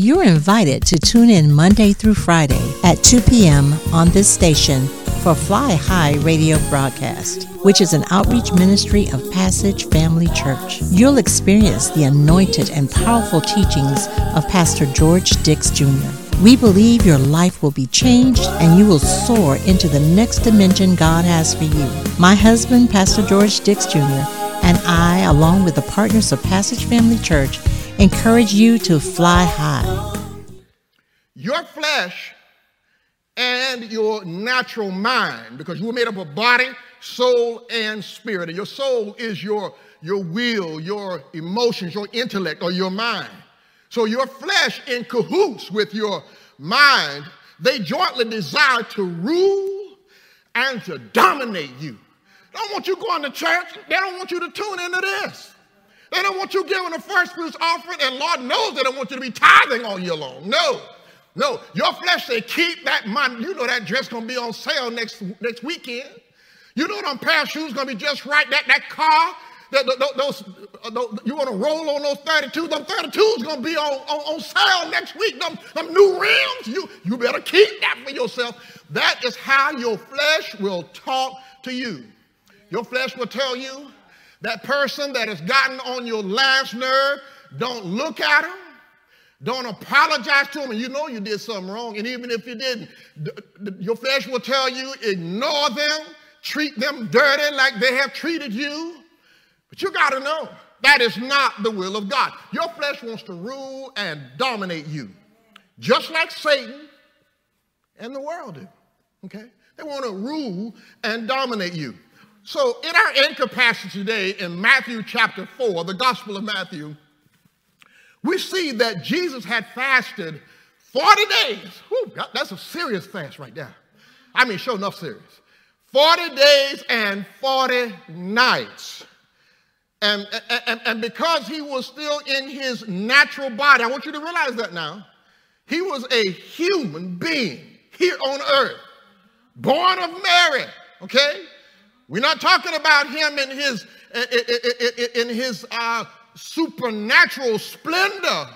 You're invited to tune in Monday through Friday at 2 p.m. on this station for Fly High radio broadcast, which is an outreach ministry of Passage Family Church. You'll experience the anointed and powerful teachings of Pastor George Dix Jr. We believe your life will be changed and you will soar into the next dimension God has for you. My husband, Pastor George Dix Jr., and I, along with the partners of Passage Family Church, encourage you to fly high. Your flesh and your natural mind, because you were made up of body, soul, and spirit. And your soul is your, your will, your emotions, your intellect, or your mind. So your flesh in cahoots with your mind, they jointly desire to rule and to dominate you. They don't want you going to church. They don't want you to tune into this. Don't want you giving a first fruits offering, and Lord knows they don't want you to be tithing all year long. No, no. Your flesh say, keep that money. You know that dress gonna be on sale next next weekend. You know them pair of shoes gonna be just right. That that car, that, those, uh, those you want to roll on those 32s. Them 32s gonna be on, on, on sale next week. Them, them new rims. You you better keep that for yourself. That is how your flesh will talk to you. Your flesh will tell you that person that has gotten on your last nerve, don't look at them. Don't apologize to them, and you know you did something wrong. And even if you didn't, your flesh will tell you ignore them, treat them dirty like they have treated you. But you got to know that is not the will of God. Your flesh wants to rule and dominate you, just like Satan and the world do. Okay? They want to rule and dominate you. So, in our anchor passage today in Matthew chapter 4, the Gospel of Matthew, we see that Jesus had fasted 40 days. Whew, that's a serious fast right there. I mean, sure enough serious. 40 days and 40 nights. And, and, and because he was still in his natural body, I want you to realize that now. He was a human being here on earth, born of Mary, okay? We're not talking about him in his, in his uh, supernatural splendor.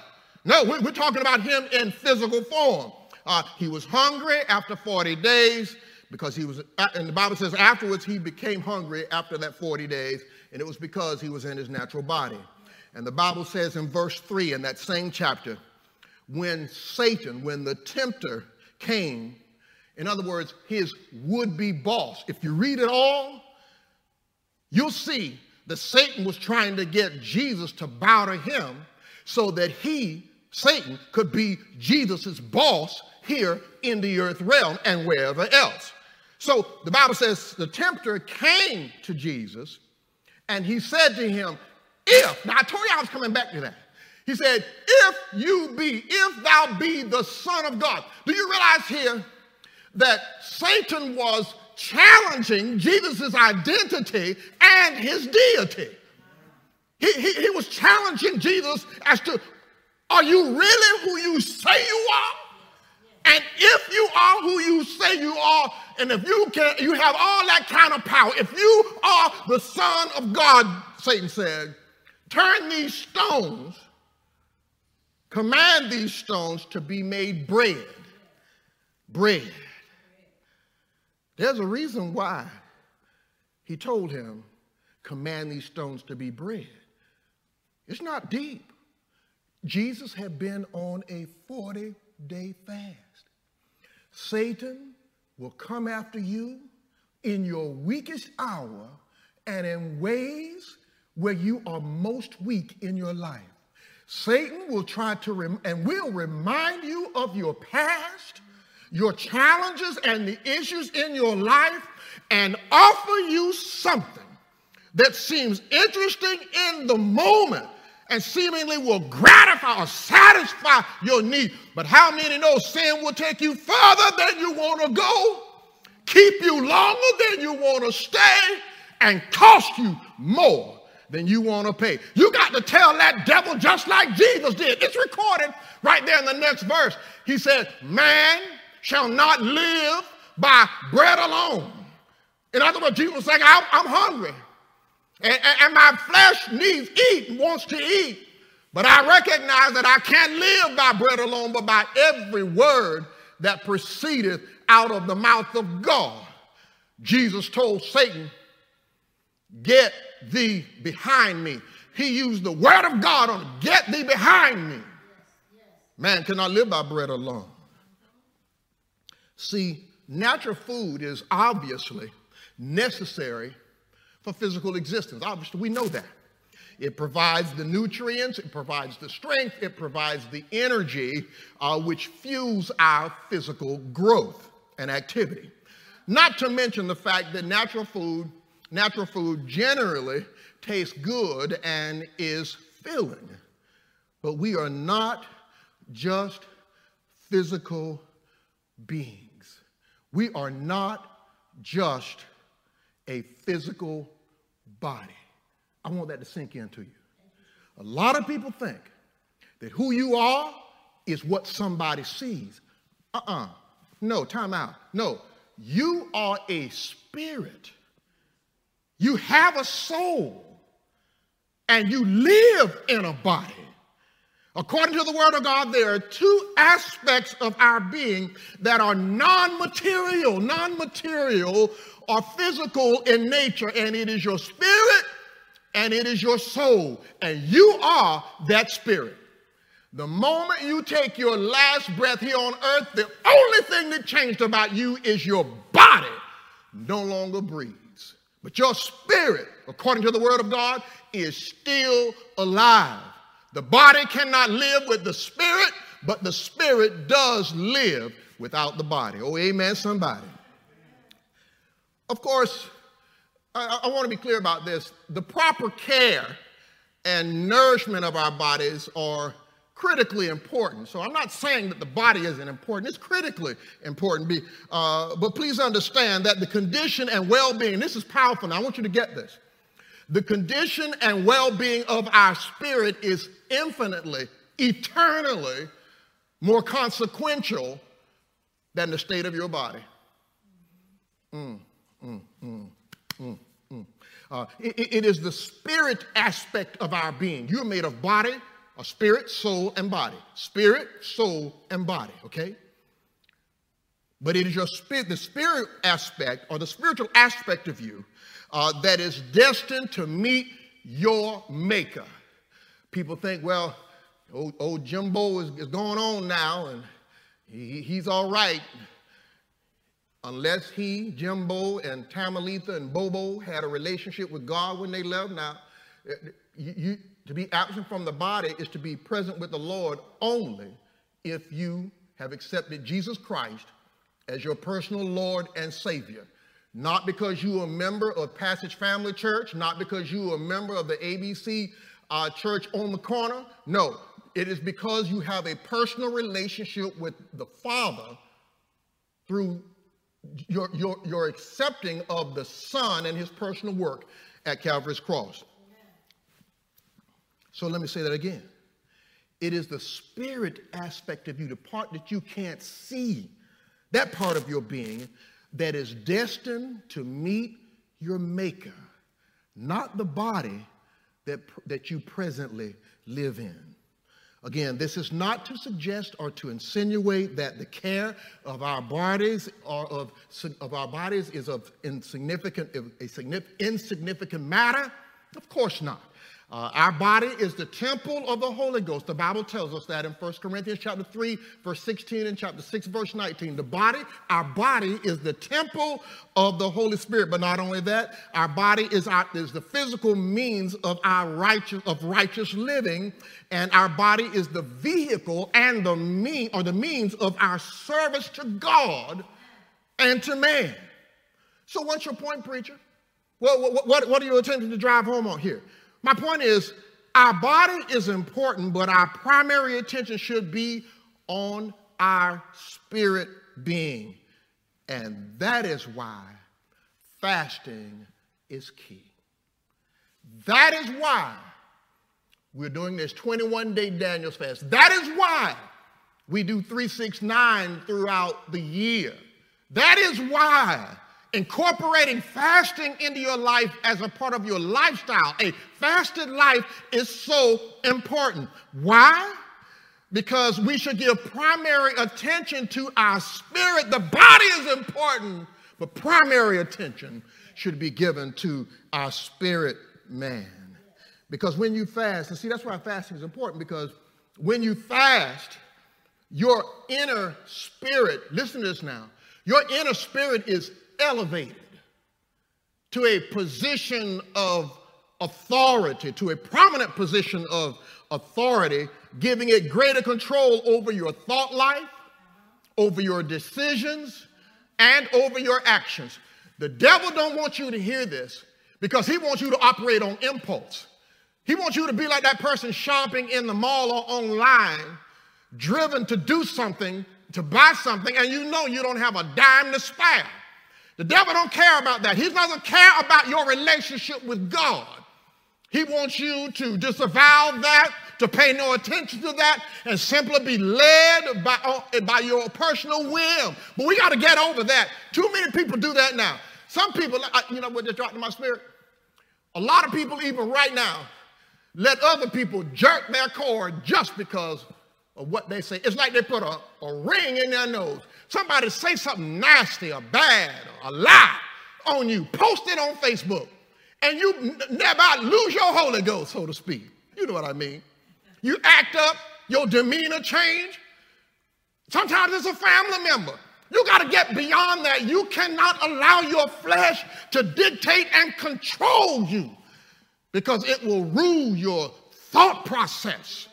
No, we're talking about him in physical form. Uh, he was hungry after 40 days because he was, and the Bible says afterwards he became hungry after that 40 days, and it was because he was in his natural body. And the Bible says in verse 3 in that same chapter, when Satan, when the tempter came, in other words, his would be boss, if you read it all, you'll see that Satan was trying to get Jesus to bow to him so that he, Satan, could be Jesus' boss here in the earth realm and wherever else. So the Bible says the tempter came to Jesus and he said to him, If, now I told you I was coming back to that. He said, If you be, if thou be the Son of God. Do you realize here that Satan was challenging Jesus' identity and his deity. He, he, he was challenging Jesus as to, are you really who you say you are? And if you are who you say you are, and if you can, you have all that kind of power, if you are the Son of God, Satan said, turn these stones, command these stones to be made bread. Bread. There's a reason why he told him, command these stones to be bread. It's not deep. Jesus had been on a 40 day fast. Satan will come after you in your weakest hour and in ways where you are most weak in your life. Satan will try to rem- and will remind you of your past your challenges and the issues in your life and offer you something that seems interesting in the moment and seemingly will gratify or satisfy your need. But how many know sin will take you further than you want to go, keep you longer than you want to stay, and cost you more than you want to pay? You got to tell that devil just like Jesus did. It's recorded right there in the next verse. He said, Man, shall not live by bread alone. In other words, Jesus was saying, I'm, I'm hungry. And, and, and, my flesh needs eat, wants to eat. But I recognize that I can't live by bread alone, but by every word that proceedeth out of the mouth of God. Jesus told Satan, Get thee behind me. He used the word of God on get thee behind me. Man cannot live by bread alone. See, natural food is obviously necessary for physical existence. Obviously, we know that. It provides the nutrients, it provides the strength, it provides the energy uh, which fuels our physical growth and activity. Not to mention the fact that natural food, natural food generally tastes good and is filling. But we are not just physical beings. We are not just a physical body. I want that to sink into you. A lot of people think that who you are is what somebody sees. Uh uh No, time out. No, you are a spirit. You have a soul and you live in a body. According to the Word of God, there are two aspects of our being that are non material, non material or physical in nature, and it is your spirit and it is your soul, and you are that spirit. The moment you take your last breath here on earth, the only thing that changed about you is your body no longer breathes. But your spirit, according to the Word of God, is still alive. The body cannot live with the spirit, but the spirit does live without the body. Oh, amen, somebody. Of course, I, I want to be clear about this. The proper care and nourishment of our bodies are critically important. So I'm not saying that the body isn't important, it's critically important. Uh, but please understand that the condition and well being, this is powerful, now I want you to get this. The condition and well being of our spirit is infinitely, eternally more consequential than the state of your body. Mm, mm, mm, mm, mm. uh, it, it is the spirit aspect of our being. You're made of body, a spirit, soul, and body. Spirit, soul, and body, okay? But it is your spirit, the spirit aspect or the spiritual aspect of you uh, that is destined to meet your maker. People think, well, old, old Jimbo is, is going on now and he, he's all right. Unless he, Jimbo, and Tamalitha and Bobo had a relationship with God when they left. Now, you, you, to be absent from the body is to be present with the Lord only if you have accepted Jesus Christ as your personal Lord and Savior. Not because you are a member of Passage Family Church, not because you are a member of the ABC uh, church on the corner. No, it is because you have a personal relationship with the Father through your, your, your accepting of the Son and his personal work at Calvary's cross. So let me say that again. It is the spirit aspect of you, the part that you can't see, that part of your being that is destined to meet your maker, not the body that, that you presently live in. Again, this is not to suggest or to insinuate that the care of our bodies or of, of our bodies is of insignificant, a significant, insignificant matter. Of course not. Uh, our body is the temple of the Holy Ghost. The Bible tells us that in 1 Corinthians chapter 3, verse 16 and chapter 6, verse 19. The body, our body is the temple of the Holy Spirit. But not only that, our body is, our, is the physical means of our righteous of righteous living, and our body is the vehicle and the mean or the means of our service to God and to man. So what's your point, preacher? Well, what, what, what are you attempting to drive home on here? My point is, our body is important, but our primary attention should be on our spirit being. And that is why fasting is key. That is why we're doing this 21 day Daniel's fast. That is why we do 369 throughout the year. That is why incorporating fasting into your life as a part of your lifestyle. A fasted life is so important. Why? Because we should give primary attention to our spirit. The body is important, but primary attention should be given to our spirit man. Because when you fast, and see, that's why fasting is important, because when you fast, your inner spirit, listen to this now, your inner spirit is elevated to a position of authority, to a prominent position of authority, giving it greater control over your thought life, over your decisions, and over your actions. The devil don't want you to hear this because he wants you to operate on impulse. He wants you to be like that person shopping in the mall or online, driven to do something, to buy something, and you know you don't have a dime to spare. The devil don't care about that. He doesn't care about your relationship with God. He wants you to disavow that, to pay no attention to that, and simply be led by, uh, by your personal whim. But we got to get over that. Too many people do that now. Some people, you know what just dropped in my spirit? A lot of people, even right now, let other people jerk their cord just because of what they say. It's like they put a, a ring in their nose. Somebody say something nasty or bad or a lie on you, post it on Facebook, and you never lose your Holy Ghost, so to speak. You know what I mean? You act up, your demeanor change. Sometimes it's a family member. You got to get beyond that. You cannot allow your flesh to dictate and control you because it will rule your thought process.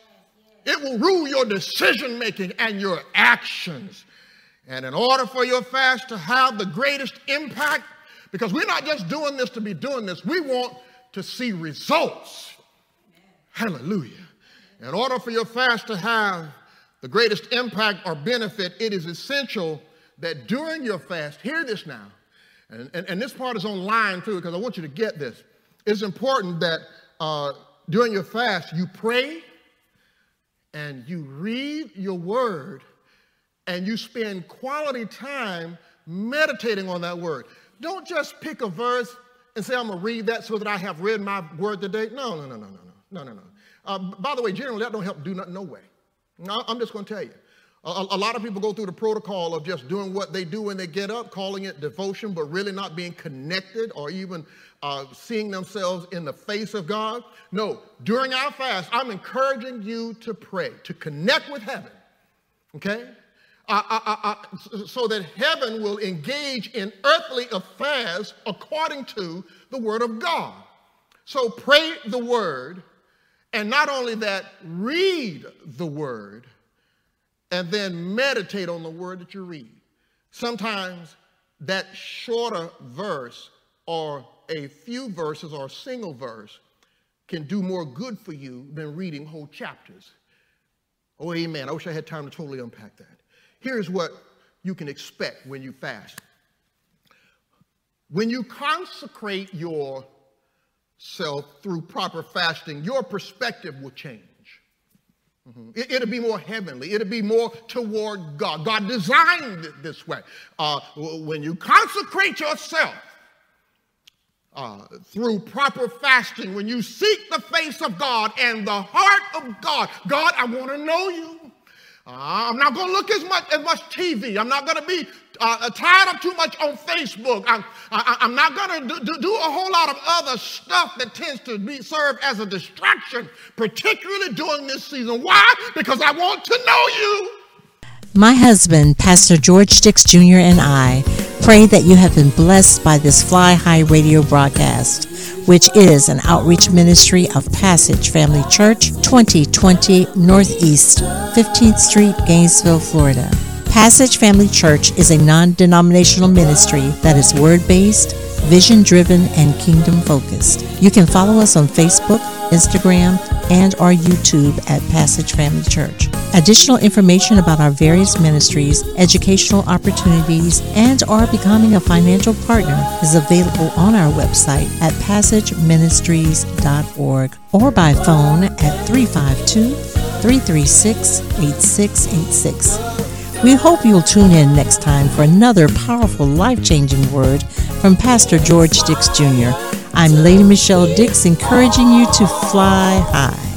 It will rule your decision making and your actions. And in order for your fast to have the greatest impact, because we're not just doing this to be doing this, we want to see results. Hallelujah. In order for your fast to have the greatest impact or benefit, it is essential that during your fast, hear this now, and, and, and this part is online too, because I want you to get this. It's important that uh, during your fast, you pray and you read your word and you spend quality time meditating on that word. Don't just pick a verse and say, I'm going to read that so that I have read my word today. No, no, no, no, no, no, no, no, no. Uh, by the way, generally, that don't help do nothing, no way. No, I'm just going to tell you. A, a, lot of people go through the protocol of just doing what they do when they get up, calling it devotion, but really not being connected or even uh, seeing themselves in the face of God. No, during our fast, I'm encouraging you to pray, to connect with heaven, okay? Uh, uh, uh, so that heaven will engage in earthly affairs according to the Word of God. So pray the Word, and not only that, read the Word, and then meditate on the Word that you read. Sometimes that shorter verse or a few verses or a single verse can do more good for you than reading whole chapters. Oh, amen. I wish I had time to totally unpack that. Here's what you can expect when you fast. When you consecrate yourself through proper fasting, your perspective will change. Mm-hmm. It, will be more heavenly. It'll be more toward God. God designed it this way. Uh, when you consecrate yourself uh, through proper fasting, when you seek the face of God and the heart of God, God, I want to know you. Uh, I'm not going to look as much as much TV. I'm not going to be uh, tied up too much on Facebook. I'm, I, am not going to do, do, a whole lot of other stuff that tends to be served as a distraction, particularly during this season. Why? Because I want to know you. My husband, Pastor George Dix Jr., and I pray that you have been blessed by this Fly High radio broadcast which is an outreach ministry of Passage Family Church, 2020 Northeast 15th Street, Gainesville, Florida. Passage Family Church is a non denominational ministry that is word based, vision driven, and kingdom focused. You can follow us on Facebook, Instagram, and our YouTube at Passage Family Church. Additional information about our various ministries, educational opportunities, and our becoming a financial partner is available on our website at passageministries.org or by phone at 352 336 8686. We hope you'll tune in next time for another powerful, life changing word from Pastor George Dix Jr. I'm Lady Michelle Dix, encouraging you to fly high.